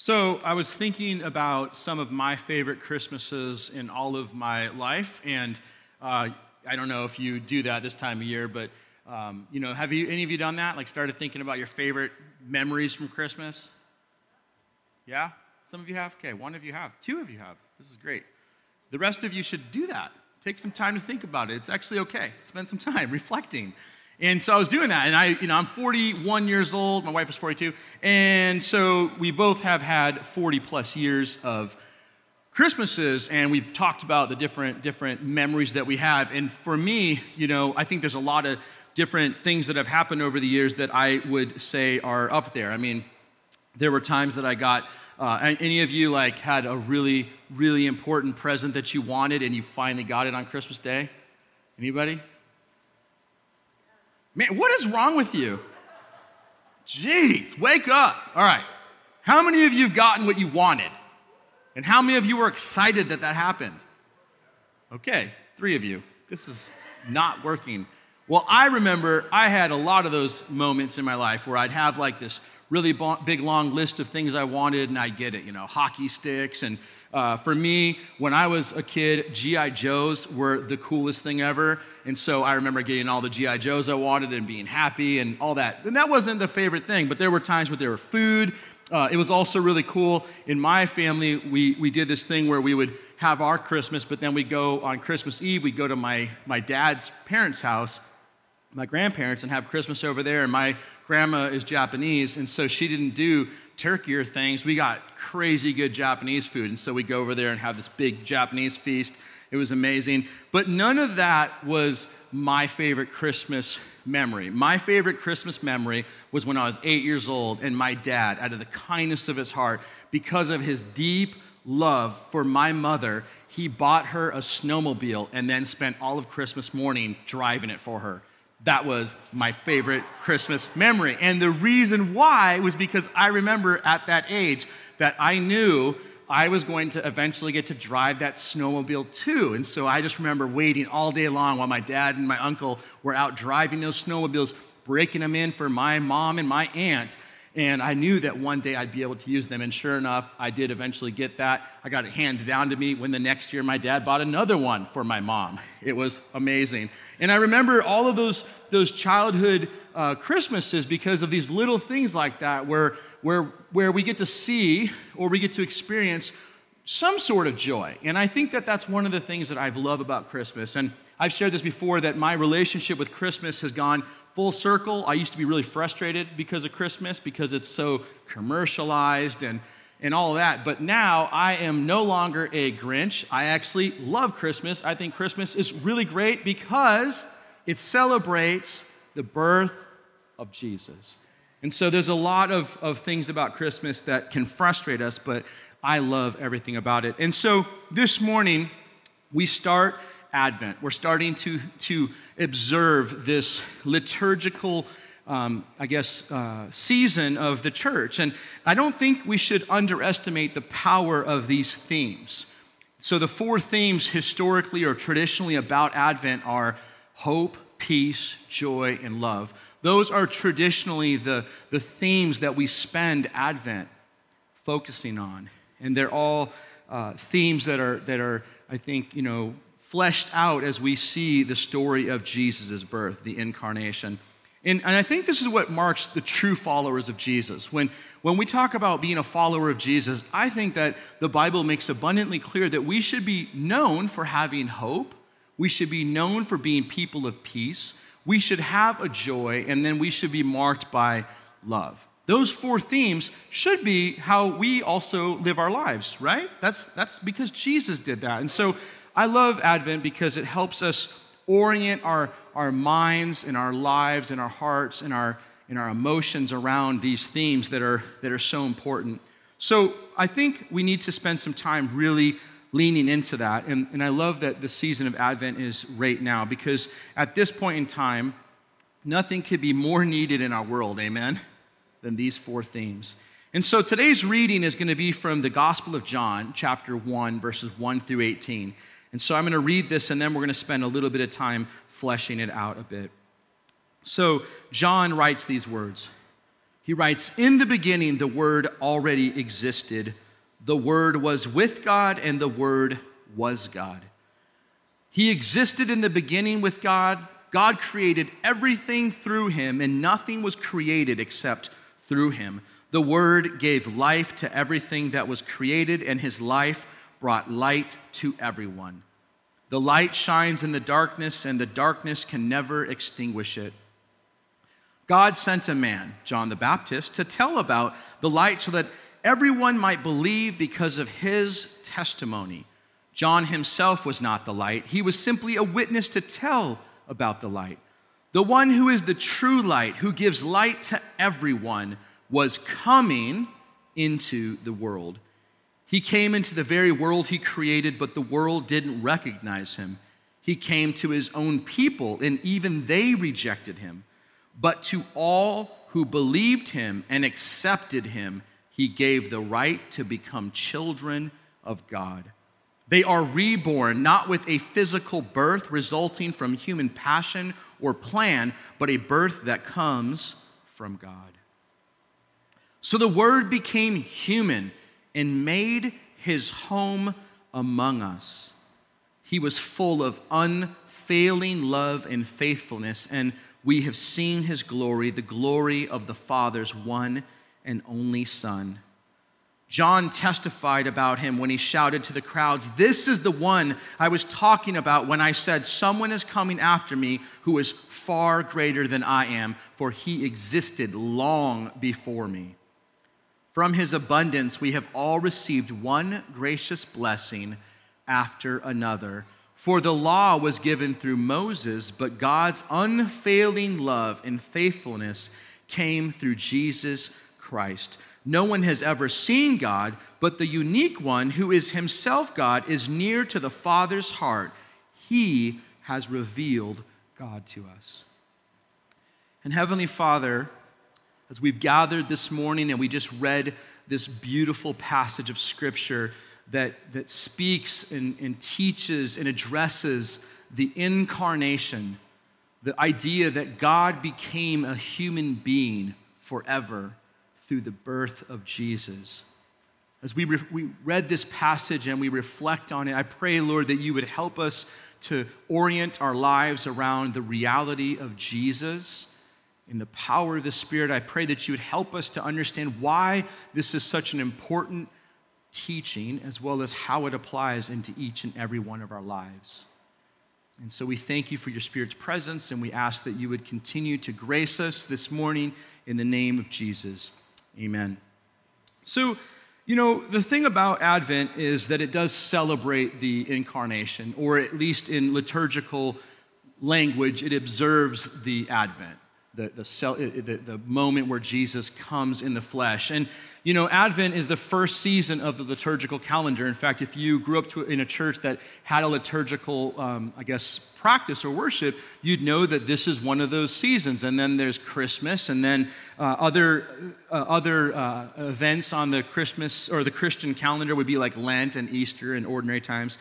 So, I was thinking about some of my favorite Christmases in all of my life, and uh, I don't know if you do that this time of year, but um, you know, have you any of you done that? Like, started thinking about your favorite memories from Christmas? Yeah, some of you have. Okay, one of you have. Two of you have. This is great. The rest of you should do that. Take some time to think about it. It's actually okay. Spend some time reflecting. And so I was doing that, and I, you know, I'm 41 years old. My wife is 42, and so we both have had 40 plus years of Christmases, and we've talked about the different different memories that we have. And for me, you know, I think there's a lot of different things that have happened over the years that I would say are up there. I mean, there were times that I got. Uh, any of you like had a really really important present that you wanted and you finally got it on Christmas Day? Anybody? Man, what is wrong with you? Jeez, wake up. All right. How many of you have gotten what you wanted? And how many of you were excited that that happened? Okay, three of you. This is not working. Well, I remember I had a lot of those moments in my life where I'd have like this really big, long list of things I wanted, and I'd get it, you know, hockey sticks and uh, for me, when I was a kid, G.I. Joes were the coolest thing ever. And so I remember getting all the G.I. Joes I wanted and being happy and all that. And that wasn't the favorite thing, but there were times where there were food. Uh, it was also really cool. In my family, we, we did this thing where we would have our Christmas, but then we'd go on Christmas Eve, we'd go to my, my dad's parents' house, my grandparents, and have Christmas over there. And my grandma is Japanese, and so she didn't do turkey or things, we got crazy good Japanese food. And so we go over there and have this big Japanese feast. It was amazing. But none of that was my favorite Christmas memory. My favorite Christmas memory was when I was eight years old, and my dad, out of the kindness of his heart, because of his deep love for my mother, he bought her a snowmobile and then spent all of Christmas morning driving it for her. That was my favorite Christmas memory. And the reason why was because I remember at that age that I knew I was going to eventually get to drive that snowmobile too. And so I just remember waiting all day long while my dad and my uncle were out driving those snowmobiles, breaking them in for my mom and my aunt. And I knew that one day I'd be able to use them. And sure enough, I did eventually get that. I got it handed down to me when the next year my dad bought another one for my mom. It was amazing. And I remember all of those, those childhood uh, Christmases because of these little things like that where, where, where we get to see or we get to experience some sort of joy. And I think that that's one of the things that I love about Christmas. And I've shared this before that my relationship with Christmas has gone full circle. I used to be really frustrated because of Christmas because it's so commercialized and, and all that. But now I am no longer a Grinch. I actually love Christmas. I think Christmas is really great because it celebrates the birth of Jesus. And so there's a lot of, of things about Christmas that can frustrate us, but I love everything about it. And so this morning, we start Advent. We're starting to, to observe this liturgical, um, I guess, uh, season of the church. And I don't think we should underestimate the power of these themes. So, the four themes historically or traditionally about Advent are hope, peace, joy, and love. Those are traditionally the, the themes that we spend Advent focusing on. And they're all uh, themes that are, that are, I think, you know, fleshed out as we see the story of Jesus' birth, the incarnation. And, and, I think this is what marks the true followers of Jesus. When, when we talk about being a follower of Jesus, I think that the Bible makes abundantly clear that we should be known for having hope, we should be known for being people of peace, we should have a joy, and then we should be marked by love. Those four themes should be how we also live our lives, right? That's, that's because Jesus did that. And so I love Advent because it helps us orient our, our minds and our lives and our hearts and our, and our emotions around these themes that are, that are so important. So I think we need to spend some time really leaning into that. And, and I love that the season of Advent is right now because at this point in time, nothing could be more needed in our world, amen, than these four themes. And so today's reading is going to be from the Gospel of John, chapter 1, verses 1 through 18. And so I'm going to read this and then we're going to spend a little bit of time fleshing it out a bit. So John writes these words. He writes, In the beginning, the Word already existed. The Word was with God, and the Word was God. He existed in the beginning with God. God created everything through him, and nothing was created except through him. The Word gave life to everything that was created, and his life brought light to everyone. The light shines in the darkness, and the darkness can never extinguish it. God sent a man, John the Baptist, to tell about the light so that everyone might believe because of his testimony. John himself was not the light, he was simply a witness to tell about the light. The one who is the true light, who gives light to everyone, was coming into the world. He came into the very world he created, but the world didn't recognize him. He came to his own people, and even they rejected him. But to all who believed him and accepted him, he gave the right to become children of God. They are reborn not with a physical birth resulting from human passion or plan, but a birth that comes from God. So the Word became human and made his home among us. He was full of unfailing love and faithfulness, and we have seen his glory, the glory of the Father's one and only Son. John testified about him when he shouted to the crowds, This is the one I was talking about when I said, Someone is coming after me who is far greater than I am, for he existed long before me. From his abundance, we have all received one gracious blessing after another. For the law was given through Moses, but God's unfailing love and faithfulness came through Jesus Christ. No one has ever seen God, but the unique one, who is himself God, is near to the Father's heart. He has revealed God to us. And Heavenly Father, as we've gathered this morning and we just read this beautiful passage of Scripture, that, that speaks and, and teaches and addresses the incarnation, the idea that God became a human being forever through the birth of Jesus. As we, re- we read this passage and we reflect on it, I pray, Lord, that you would help us to orient our lives around the reality of Jesus. In the power of the Spirit, I pray that you would help us to understand why this is such an important teaching as well as how it applies into each and every one of our lives. And so we thank you for your Spirit's presence, and we ask that you would continue to grace us this morning in the name of Jesus. Amen. So, you know, the thing about Advent is that it does celebrate the incarnation, or at least in liturgical language, it observes the Advent the, the, the, the, moment where Jesus comes in the flesh. And, you know, Advent is the first season of the liturgical calendar. In fact, if you grew up to, in a church that had a liturgical, um, I guess, practice or worship, you'd know that this is one of those seasons. And then there's Christmas, and then uh, other, uh, other uh, events on the Christmas or the Christian calendar would be like Lent and Easter and ordinary times.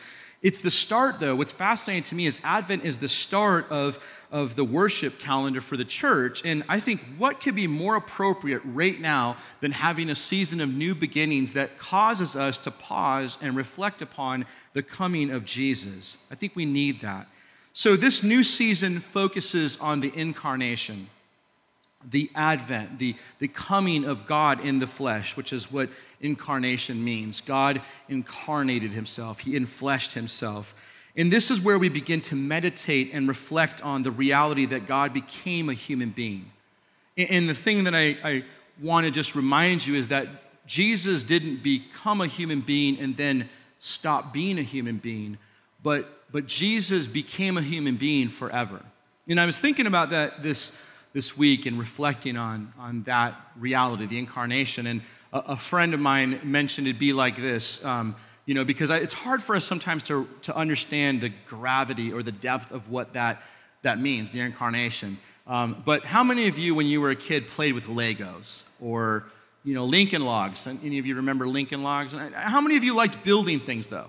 It's the start, though. What's fascinating to me is Advent is the start of, of the worship calendar for the church. And I think what could be more appropriate right now than having a season of new beginnings that causes us to pause and reflect upon the coming of Jesus? I think we need that. So, this new season focuses on the incarnation the advent, the, the coming of God in the flesh, which is what incarnation means. God incarnated himself, he infleshed himself. And this is where we begin to meditate and reflect on the reality that God became a human being. And the thing that I, I want to just remind you is that Jesus didn't become a human being and then stop being a human being, but, but Jesus became a human being forever. And I was thinking about that this this week and reflecting on, on that reality, the incarnation. And a, a friend of mine mentioned it'd be like this, um, you know, because I, it's hard for us sometimes to, to understand the gravity or the depth of what that, that means, the incarnation. Um, but how many of you, when you were a kid, played with Legos or, you know, Lincoln Logs? Any of you remember Lincoln Logs? How many of you liked building things, though?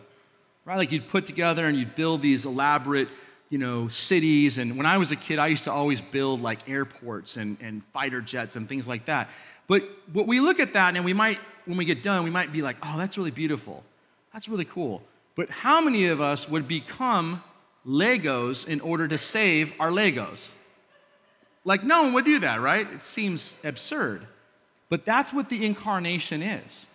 Right? Like you'd put together and you'd build these elaborate you know, cities. And when I was a kid, I used to always build like airports and, and fighter jets and things like that. But what we look at that and we might, when we get done, we might be like, oh, that's really beautiful. That's really cool. But how many of us would become Legos in order to save our Legos? Like, no one would do that, right? It seems absurd. But that's what the incarnation is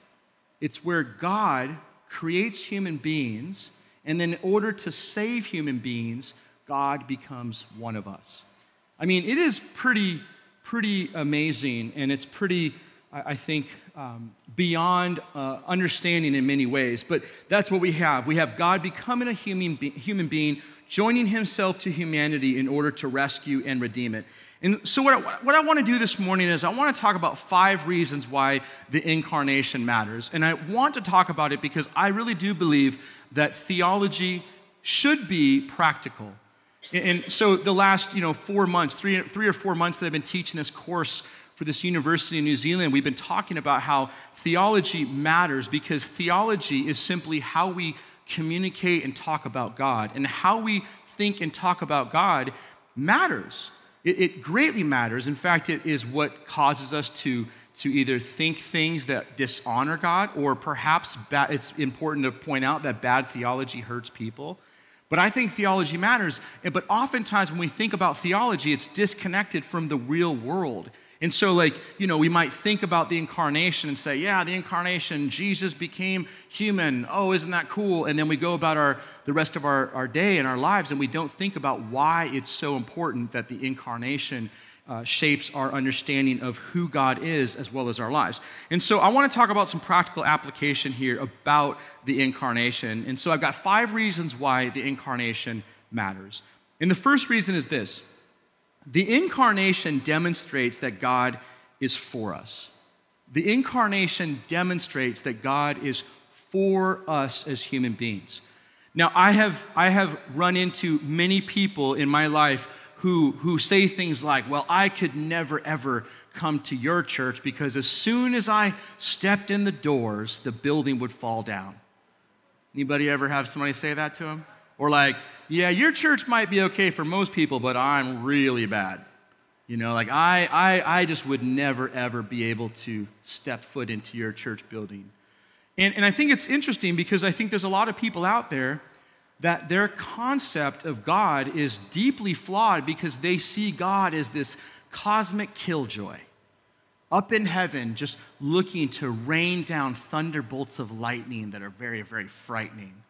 it's where God creates human beings, and then in order to save human beings, God becomes one of us. I mean, it is pretty, pretty amazing, and it's pretty, I think, um, beyond uh, understanding in many ways. But that's what we have. We have God becoming a human, be- human being, joining himself to humanity in order to rescue and redeem it. And so, what I, what I want to do this morning is I want to talk about five reasons why the incarnation matters. And I want to talk about it because I really do believe that theology should be practical. And so, the last you know, four months, three, three or four months that I've been teaching this course for this university in New Zealand, we've been talking about how theology matters because theology is simply how we communicate and talk about God. And how we think and talk about God matters. It, it greatly matters. In fact, it is what causes us to, to either think things that dishonor God, or perhaps it's important to point out that bad theology hurts people. But I think theology matters. But oftentimes, when we think about theology, it's disconnected from the real world. And so, like, you know, we might think about the incarnation and say, yeah, the incarnation, Jesus became human. Oh, isn't that cool? And then we go about our, the rest of our, our day and our lives, and we don't think about why it's so important that the incarnation uh, shapes our understanding of who God is as well as our lives. And so I want to talk about some practical application here about the incarnation. And so I've got five reasons why the incarnation matters. And the first reason is this the incarnation demonstrates that God is for us. The incarnation demonstrates that God is for us as human beings. Now, I have, I have run into many people in my life who, who say things like, Well, I could never, ever come to your church because as soon as I stepped in the doors, the building would fall down. Anybody ever have somebody say that to them? Or like, yeah, your church might be okay for most people, but I'm really bad. You know, like I, I, I just would never, ever be able to step foot into your church building. And, and I think it's interesting because I think there's a lot of people out there that their concept of God is deeply flawed because they see God as this cosmic killjoy up in heaven, just looking to rain down thunderbolts of lightning that are very, very frightening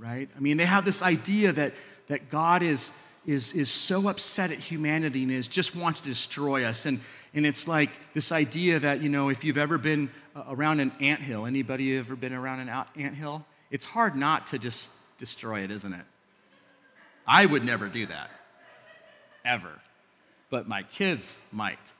right? I mean, they have this idea that, that God is, is, is so upset at humanity and is just wants to destroy us. And, and it's like this idea that, you know, if you've ever been uh, around an ant hill, anybody ever been around an ant hill? It's hard not to just destroy it, isn't it? I would never do that, ever. But my kids might.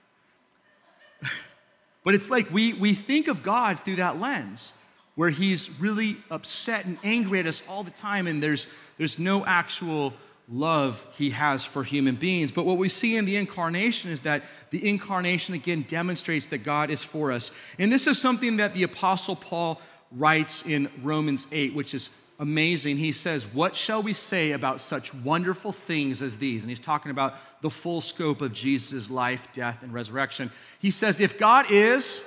but it's like we, we think of God through that lens where he's really upset and angry at us all the time, and there's, there's no actual love he has for human beings. But what we see in the incarnation is that the incarnation again demonstrates that God is for us. And this is something that the Apostle Paul writes in Romans 8, which is amazing. He says, What shall we say about such wonderful things as these? And he's talking about the full scope of Jesus' life, death, and resurrection. He says, If God is,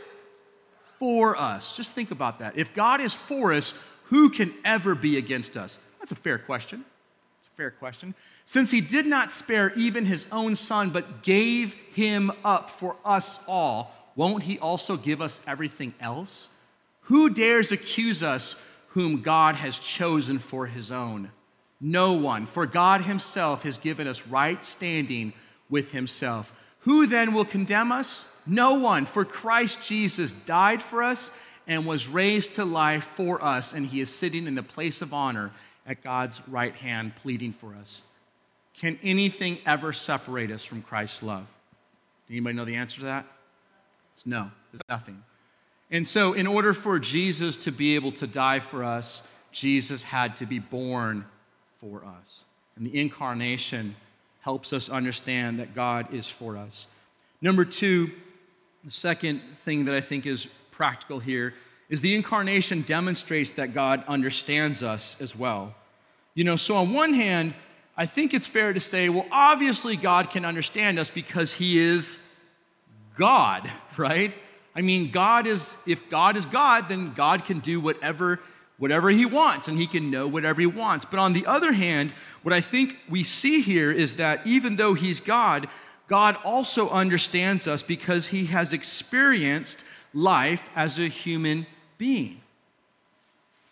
for us? Just think about that. If God is for us, who can ever be against us? That's a fair question. It's a fair question. Since he did not spare even his own son, but gave him up for us all, won't he also give us everything else? Who dares accuse us whom God has chosen for his own? No one, for God himself has given us right standing with himself. Who then will condemn us? No one, for Christ Jesus died for us and was raised to life for us, and he is sitting in the place of honor at God's right hand, pleading for us. Can anything ever separate us from Christ's love? Does Anybody know the answer to that? It's no, there's nothing. And so, in order for Jesus to be able to die for us, Jesus had to be born for us. And the incarnation helps us understand that God is for us. Number two, the second thing that I think is practical here is the incarnation demonstrates that God understands us as well. You know, so on one hand, I think it's fair to say, well, obviously God can understand us because he is God, right? I mean, God is, if God is God, then God can do whatever, whatever he wants and he can know whatever he wants. But on the other hand, what I think we see here is that even though he's God, God also understands us because he has experienced life as a human being.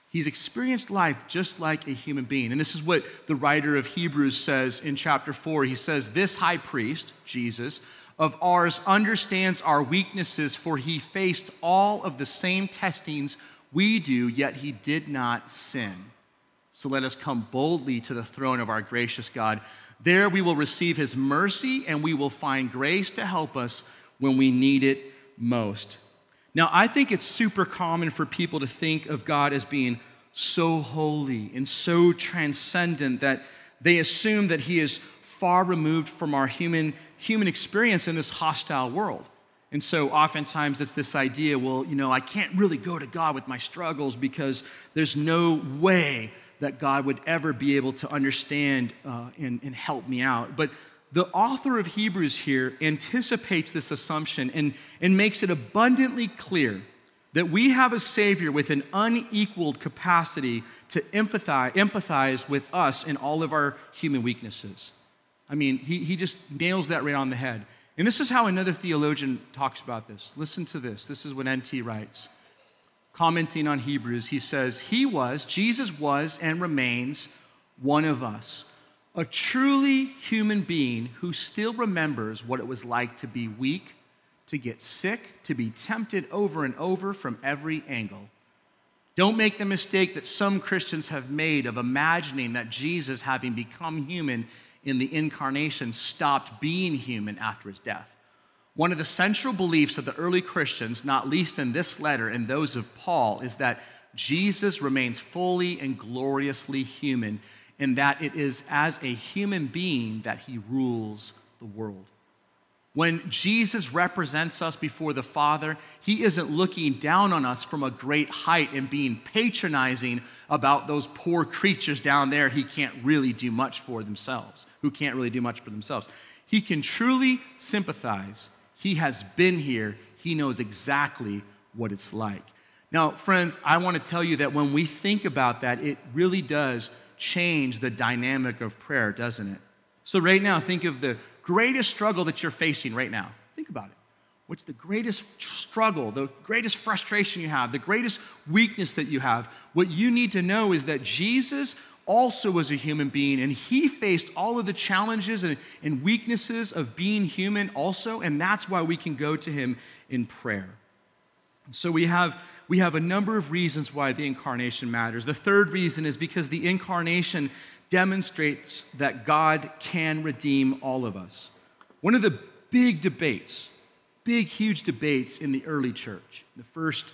He's experienced life just like a human being. And this is what the writer of Hebrews says in chapter 4. He says, This high priest, Jesus, of ours understands our weaknesses, for he faced all of the same testings we do, yet he did not sin. So let us come boldly to the throne of our gracious God. There we will receive his mercy and we will find grace to help us when we need it most. Now, I think it's super common for people to think of God as being so holy and so transcendent that they assume that he is far removed from our human, human experience in this hostile world. And so oftentimes it's this idea well, you know, I can't really go to God with my struggles because there's no way that God would ever be able to understand uh, and, and help me out. But the author of Hebrews here anticipates this assumption and, and makes it abundantly clear that we have a Savior with an unequaled capacity to empathize, empathize with us in all of our human weaknesses. I mean, he, he just nails that right on the head. And this is how another theologian talks about this. Listen to this. This is what N.T. writes. Commenting on Hebrews, he says, He was, Jesus was, and remains one of us a truly human being who still remembers what it was like to be weak, to get sick, to be tempted over and over from every angle. Don't make the mistake that some Christians have made of imagining that Jesus, having become human in the incarnation, stopped being human after his death. One of the central beliefs of the early Christians, not least in this letter and those of Paul, is that Jesus remains fully and gloriously human in that it is as a human being that he rules the world. When Jesus represents us before the Father, he isn't looking down on us from a great height and being patronizing about those poor creatures down there he can't really do much for themselves, who can't really do much for themselves. He can truly sympathize. He has been here, he knows exactly what it's like. Now, friends, I want to tell you that when we think about that, it really does change the dynamic of prayer, doesn't it? So, right now, think of the greatest struggle that you're facing right now. Think about it. What's the greatest struggle, the greatest frustration you have, the greatest weakness that you have? What you need to know is that Jesus also was a human being and he faced all of the challenges and, and weaknesses of being human also, and that's why we can go to him in prayer. So we have, we have a number of reasons why the incarnation matters. The third reason is because the incarnation demonstrates that God can redeem all of us. One of the big debates, big, huge debates in the early church, the first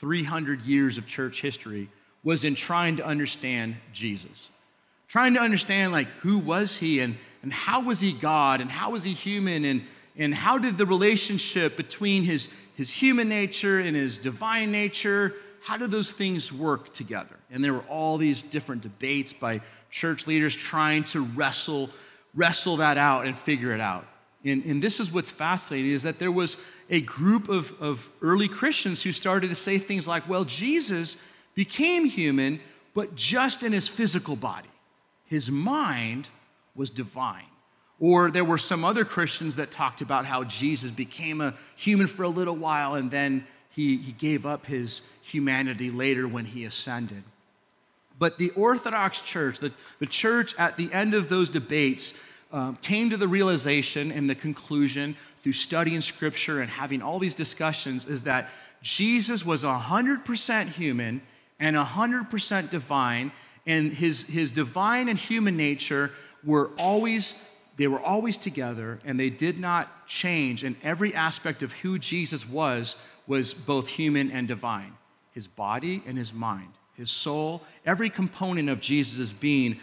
300 years of church history, was in trying to understand Jesus. Trying to understand, like, who was he and, and how was he God and how was he human and, and how did the relationship between his his human nature and his divine nature, how do those things work together? And there were all these different debates by church leaders trying to wrestle, wrestle that out and figure it out. And, and this is what's fascinating is that there was a group of, of early Christians who started to say things like, well, Jesus became human, but just in his physical body. His mind was divine. Or there were some other Christians that talked about how Jesus became a human for a little while and then he, he gave up his humanity later when he ascended. But the Orthodox Church, the, the church at the end of those debates, um, came to the realization and the conclusion through studying scripture and having all these discussions is that Jesus was 100% human and 100% divine, and his, his divine and human nature were always they were always together and they did not change and every aspect of who jesus was was both human and divine his body and his mind his soul every component of jesus' being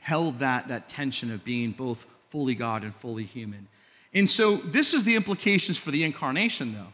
held that, that tension of being both fully god and fully human. And so this is the implications for the incarnation though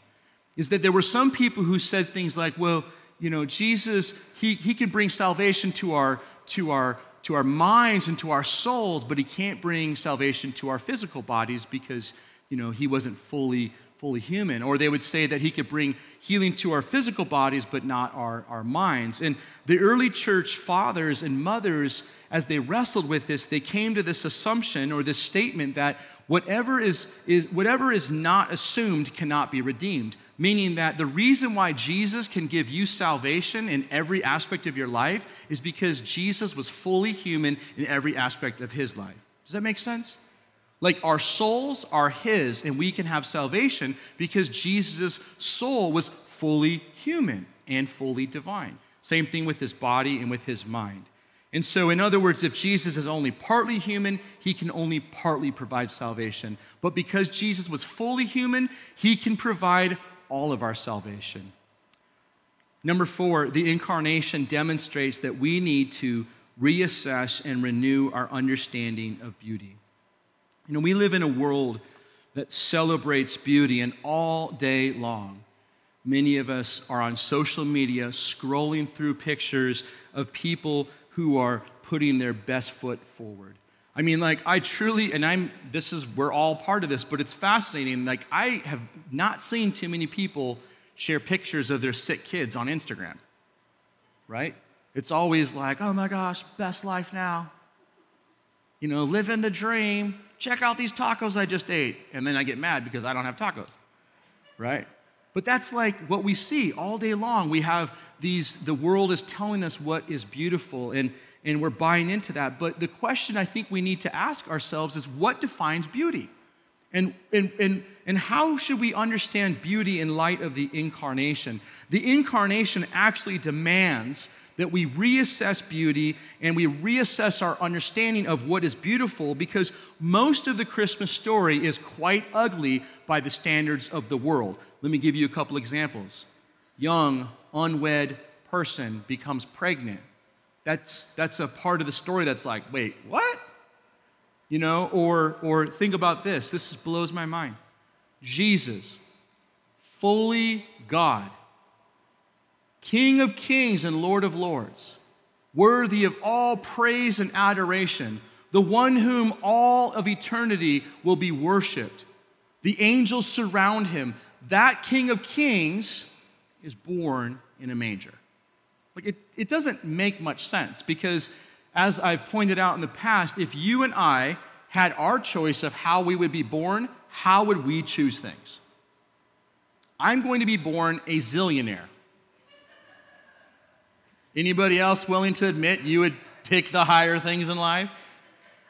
is that there were some people who said things like well you know jesus he, he can bring salvation to our to our to our minds and to our souls, but he can't bring salvation to our physical bodies because, you know, he wasn't fully fully human. Or they would say that he could bring healing to our physical bodies, but not our, our minds. And the early church fathers and mothers, as they wrestled with this, they came to this assumption or this statement that whatever is, is, whatever is not assumed cannot be redeemed. Meaning that the reason why Jesus can give you salvation in every aspect of your life is because Jesus was fully human in every aspect of his life. Does that make sense? Like our souls are His, and we can have salvation because Jesus' soul was fully human and fully divine. Same thing with His body and with His mind. And so, in other words, if Jesus is only partly human, He can only partly provide salvation. But because Jesus was fully human, He can provide all of our salvation. Number four, the incarnation demonstrates that we need to reassess and renew our understanding of beauty. You know, we live in a world that celebrates beauty, and all day long, many of us are on social media scrolling through pictures of people who are putting their best foot forward. I mean, like, I truly, and I'm, this is, we're all part of this, but it's fascinating. Like, I have not seen too many people share pictures of their sick kids on Instagram, right? It's always like, oh my gosh, best life now. You know, living the dream check out these tacos I just ate. And then I get mad because I don't have tacos, right? But that's like what we see all day long. We have these, the world is telling us what is beautiful, and, and we're buying into that. But the question I think we need to ask ourselves is what defines beauty? And, and, and, and how should we understand beauty in light of the incarnation? The incarnation actually demands that we reassess beauty and we reassess our understanding of what is beautiful because most of the Christmas story is quite ugly by the standards of the world. Let me give you a couple examples. Young, unwed person becomes pregnant. That's, that's a part of the story that's like, wait, what? You know, or, or think about this. This blows my mind. Jesus, fully God, King of kings and Lord of lords, worthy of all praise and adoration, the one whom all of eternity will be worshiped. The angels surround him. That King of kings is born in a manger. Like it, it doesn't make much sense because, as I've pointed out in the past, if you and I had our choice of how we would be born, how would we choose things? I'm going to be born a zillionaire. Anybody else willing to admit you would pick the higher things in life?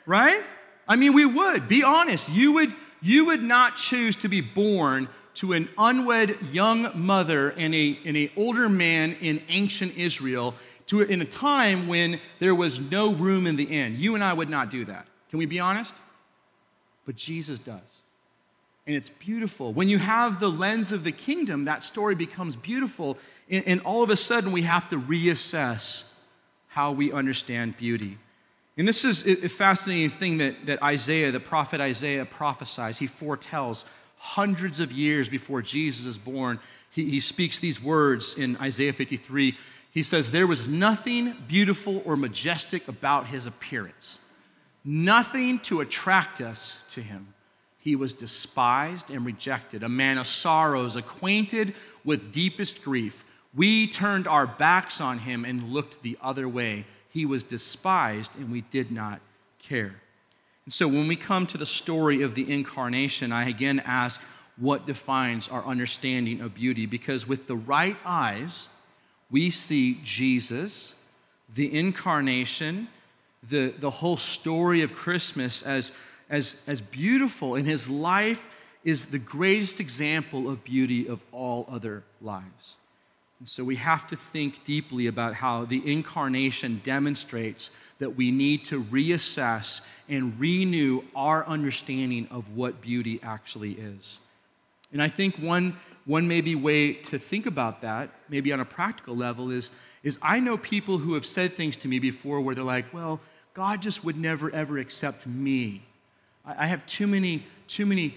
Right? I mean, we would. Be honest. You would, you would not choose to be born to an unwed young mother and a, and a older man in ancient Israel to, in a time when there was no room in the inn. You and I would not do that. Can we be honest? But Jesus does. And it's beautiful. When you have the lens of the kingdom, that story becomes beautiful and, and all of a sudden, we have to reassess how we understand beauty. And this is a fascinating thing that, that Isaiah, the prophet Isaiah, prophesies. He foretells hundreds of years before Jesus is born. He, he speaks these words in Isaiah 53. He says, There was nothing beautiful or majestic about his appearance, nothing to attract us to him. He was despised and rejected, a man of sorrows, acquainted with deepest grief. We turned our backs on him and looked the other way. He was despised, and we did not care. And so, when we come to the story of the incarnation, I again ask what defines our understanding of beauty? Because with the right eyes, we see Jesus, the incarnation, the, the whole story of Christmas as, as, as beautiful, and his life is the greatest example of beauty of all other lives. And so we have to think deeply about how the incarnation demonstrates that we need to reassess and renew our understanding of what beauty actually is. And I think one, one maybe way to think about that, maybe on a practical level, is, is I know people who have said things to me before where they're like, well, God just would never ever accept me. I, I have too many, too many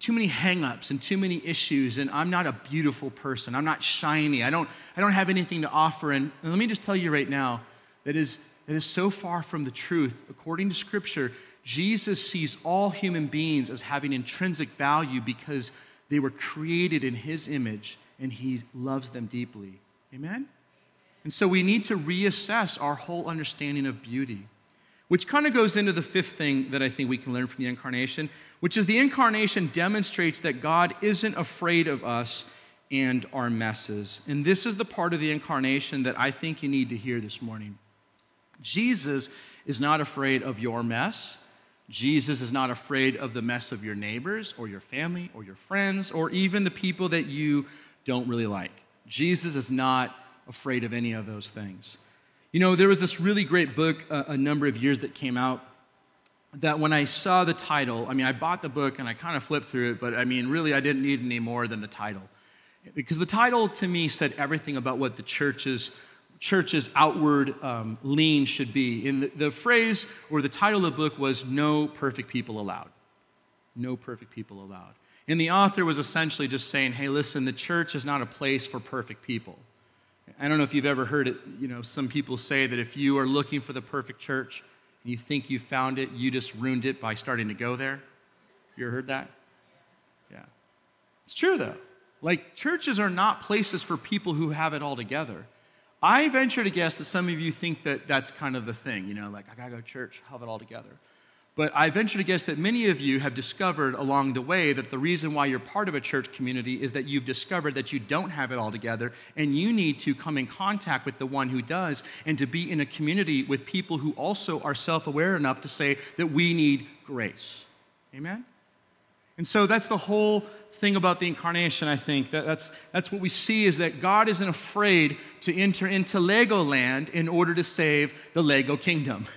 too many hangups and too many issues, and I'm not a beautiful person. I'm not shiny. I don't, I don't have anything to offer. And, and let me just tell you right now that is, that is so far from the truth. According to Scripture, Jesus sees all human beings as having intrinsic value because they were created in His image and He loves them deeply. Amen? And so we need to reassess our whole understanding of beauty, which kind of goes into the fifth thing that I think we can learn from the incarnation, which is the incarnation demonstrates that God isn't afraid of us and our messes. And this is the part of the incarnation that I think you need to hear this morning. Jesus is not afraid of your mess. Jesus is not afraid of the mess of your neighbors or your family or your friends or even the people that you don't really like. Jesus is not afraid of any of those things. You know, there was this really great book a, a number of years that came out that when I saw the title, I mean, I bought the book and I kind of flipped through it, but I mean, really, I didn't need any more than the title. Because the title to me said everything about what the church's, church's outward um, lean should be. And the, the phrase or the title of the book was No Perfect People Allowed. No Perfect People Allowed. And the author was essentially just saying, hey, listen, the church is not a place for perfect people. I don't know if you've ever heard it, you know, some people say that if you are looking for the perfect church and you think you found it, you just ruined it by starting to go there. You ever heard that? Yeah. It's true though. Like, churches are not places for people who have it all together. I venture to guess that some of you think that that's kind of the thing, you know, like, I gotta go to church, have it all together. But I venture to guess that many of you have discovered along the way that the reason why you're part of a church community is that you've discovered that you don't have it all together and you need to come in contact with the one who does and to be in a community with people who also are self aware enough to say that we need grace. Amen? And so that's the whole thing about the incarnation, I think. That, that's, that's what we see is that God isn't afraid to enter into Legoland in order to save the Lego kingdom.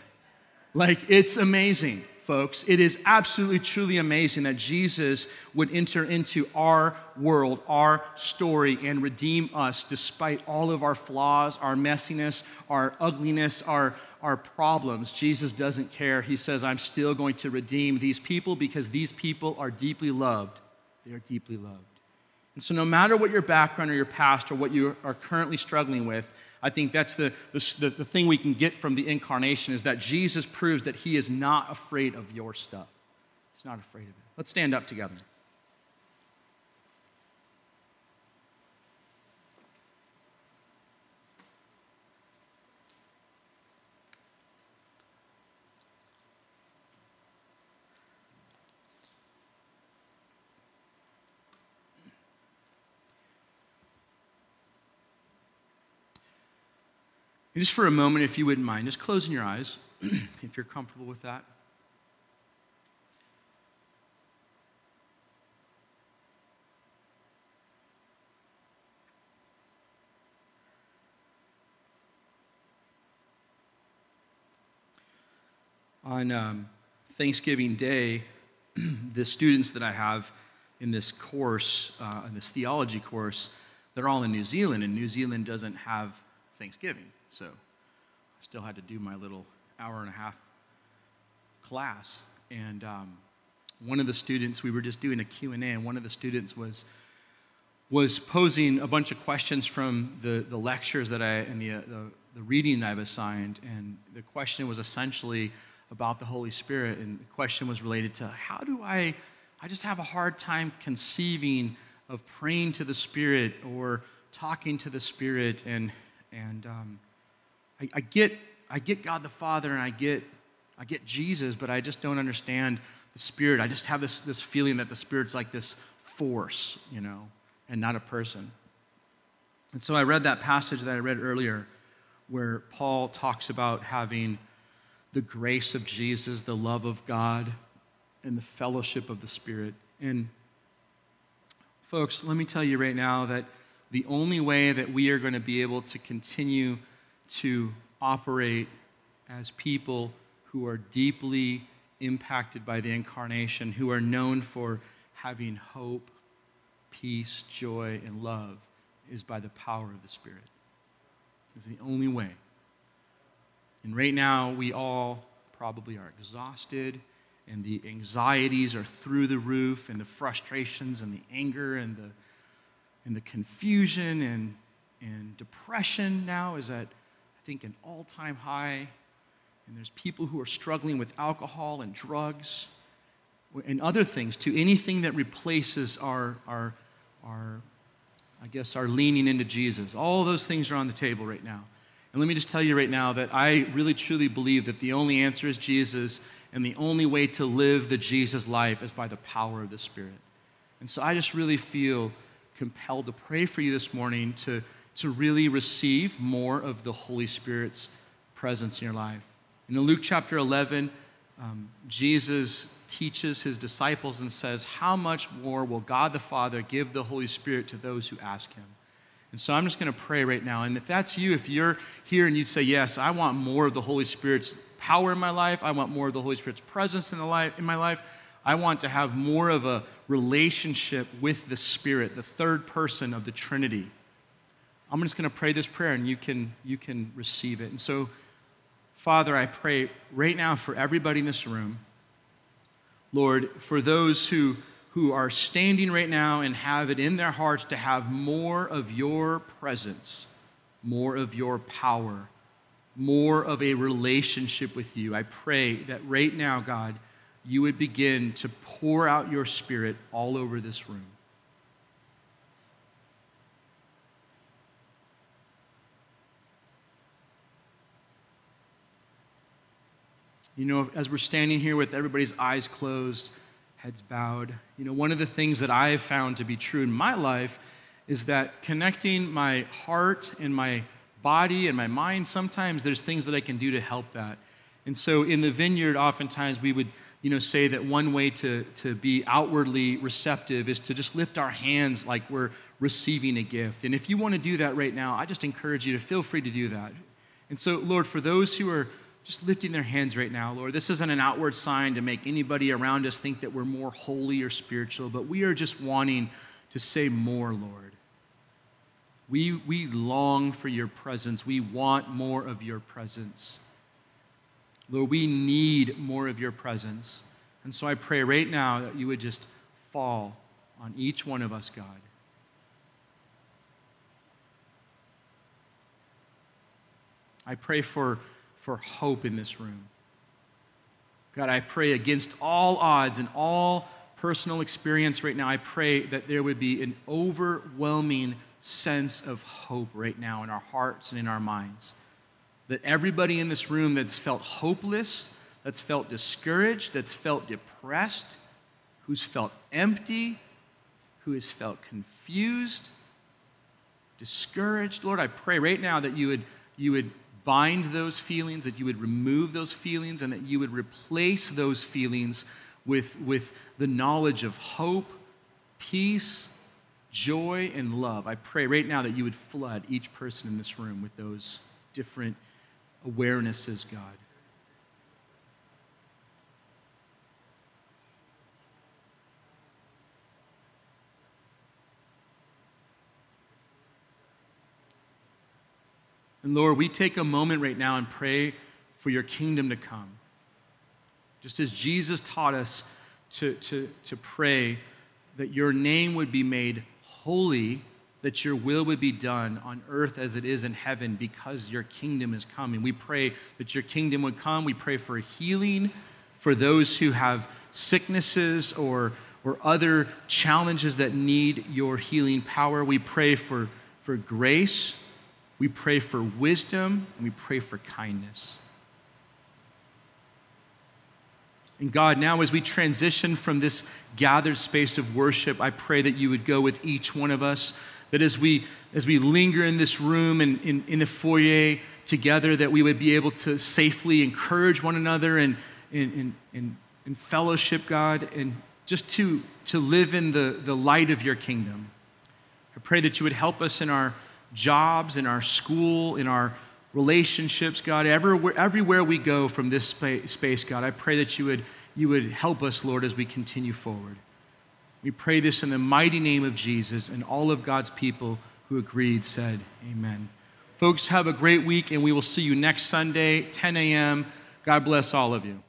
Like, it's amazing, folks. It is absolutely, truly amazing that Jesus would enter into our world, our story, and redeem us despite all of our flaws, our messiness, our ugliness, our our problems, Jesus doesn't care. He says, I'm still going to redeem these people because these people are deeply loved. They are deeply loved. And so, no matter what your background or your past or what you are currently struggling with, I think that's the, the, the thing we can get from the incarnation is that Jesus proves that he is not afraid of your stuff. He's not afraid of it. Let's stand up together. Just for a moment, if you wouldn't mind, just closing your eyes, if you're comfortable with that. On um, Thanksgiving Day, the students that I have in this course, uh, in this theology course, they're all in New Zealand, and New Zealand doesn't have Thanksgiving. So I still had to do my little hour and a half class. And um, one of the students, we were just doing a Q&A, and one of the students was, was posing a bunch of questions from the, the lectures that I, and the, uh, the, the reading I've assigned. And the question was essentially about the Holy Spirit. And the question was related to how do I, I just have a hard time conceiving of praying to the Spirit or talking to the Spirit. And, and um, I, I, get, I get God the Father and I get, I get Jesus, but I just don't understand the Spirit. I just have this, this feeling that the Spirit's like this force, you know, and not a person. And so I read that passage that I read earlier where Paul talks about having the grace of Jesus, the love of God, and the fellowship of the Spirit. And folks, let me tell you right now that the only way that we are going to be able to continue to operate as people who are deeply impacted by the incarnation, who are known for having hope, peace, joy, and love, is by the power of the Spirit. It's the only way. And right now, we all probably are exhausted, and the anxieties are through the roof, and the frustrations, and the anger, and the, and the confusion, and, and depression now is at I think, an all time high. and there's people who are struggling with alcohol and drugs and other things to anything that replaces our, our, our, I guess, our leaning into Jesus. All those things are on the table right now. And let me just tell you right now that I really truly believe that the only answer is Jesus, and the only way to live the Jesus life is by the power of the Spirit. And so I just really feel compelled to pray for you this morning to, to really receive more of the Holy Spirit's presence in your life. In Luke chapter 11, um, Jesus teaches his disciples and says, How much more will God the Father give the Holy Spirit to those who ask him? And so I'm just going to pray right now. And if that's you, if you're here and you'd say, Yes, I want more of the Holy Spirit's power in my life, I want more of the Holy Spirit's presence in, the life, in my life, I want to have more of a relationship with the Spirit, the third person of the Trinity. I'm just going to pray this prayer and you can, you can receive it. And so, Father, I pray right now for everybody in this room. Lord, for those who, who are standing right now and have it in their hearts to have more of your presence, more of your power, more of a relationship with you, I pray that right now, God, you would begin to pour out your spirit all over this room. You know, as we're standing here with everybody's eyes closed, heads bowed, you know, one of the things that I have found to be true in my life is that connecting my heart and my body and my mind, sometimes there's things that I can do to help that. And so in the vineyard, oftentimes we would, you know, say that one way to, to be outwardly receptive is to just lift our hands like we're receiving a gift. And if you want to do that right now, I just encourage you to feel free to do that. And so, Lord, for those who are just lifting their hands right now, Lord. This isn't an outward sign to make anybody around us think that we're more holy or spiritual, but we are just wanting to say more, Lord. We, we long for your presence. We want more of your presence. Lord, we need more of your presence. And so I pray right now that you would just fall on each one of us, God. I pray for for hope in this room. God, I pray against all odds and all personal experience right now. I pray that there would be an overwhelming sense of hope right now in our hearts and in our minds. That everybody in this room that's felt hopeless, that's felt discouraged, that's felt depressed, who's felt empty, who has felt confused, discouraged, Lord, I pray right now that you would, you would bind those feelings, that you would remove those feelings, and that you would replace those feelings with, with the knowledge of hope, peace, joy, and love. I pray right now that you would flood each person in this room with those different awarenesses, God. And Lord, we take a moment right now and pray for your kingdom to come. Just as Jesus taught us to, to, to pray that your name would be made holy, that your will would be done on earth as it is in heaven because your kingdom is coming. We pray that your kingdom would come. We pray for healing for those who have sicknesses or, or other challenges that need your healing power. We pray for, for grace we pray for wisdom and we pray for kindness. And God, now as we transition from this gathered space of worship, I pray that you would go with each one of us. That as we as we linger in this room and in, in the foyer together, that we would be able to safely encourage one another and in, in, in, fellowship, God, and just to, to live in the, the light of your kingdom. I pray that you would help us in our jobs, in our school, in our relationships, God, everywhere, everywhere we go from this space, God, I pray that you would, you would help us, Lord, as we continue forward. We pray this in the mighty name of Jesus, and all of God's people who agreed said, Amen. Folks, have a great week, and we will see you next Sunday, 10 a.m. God bless all of you.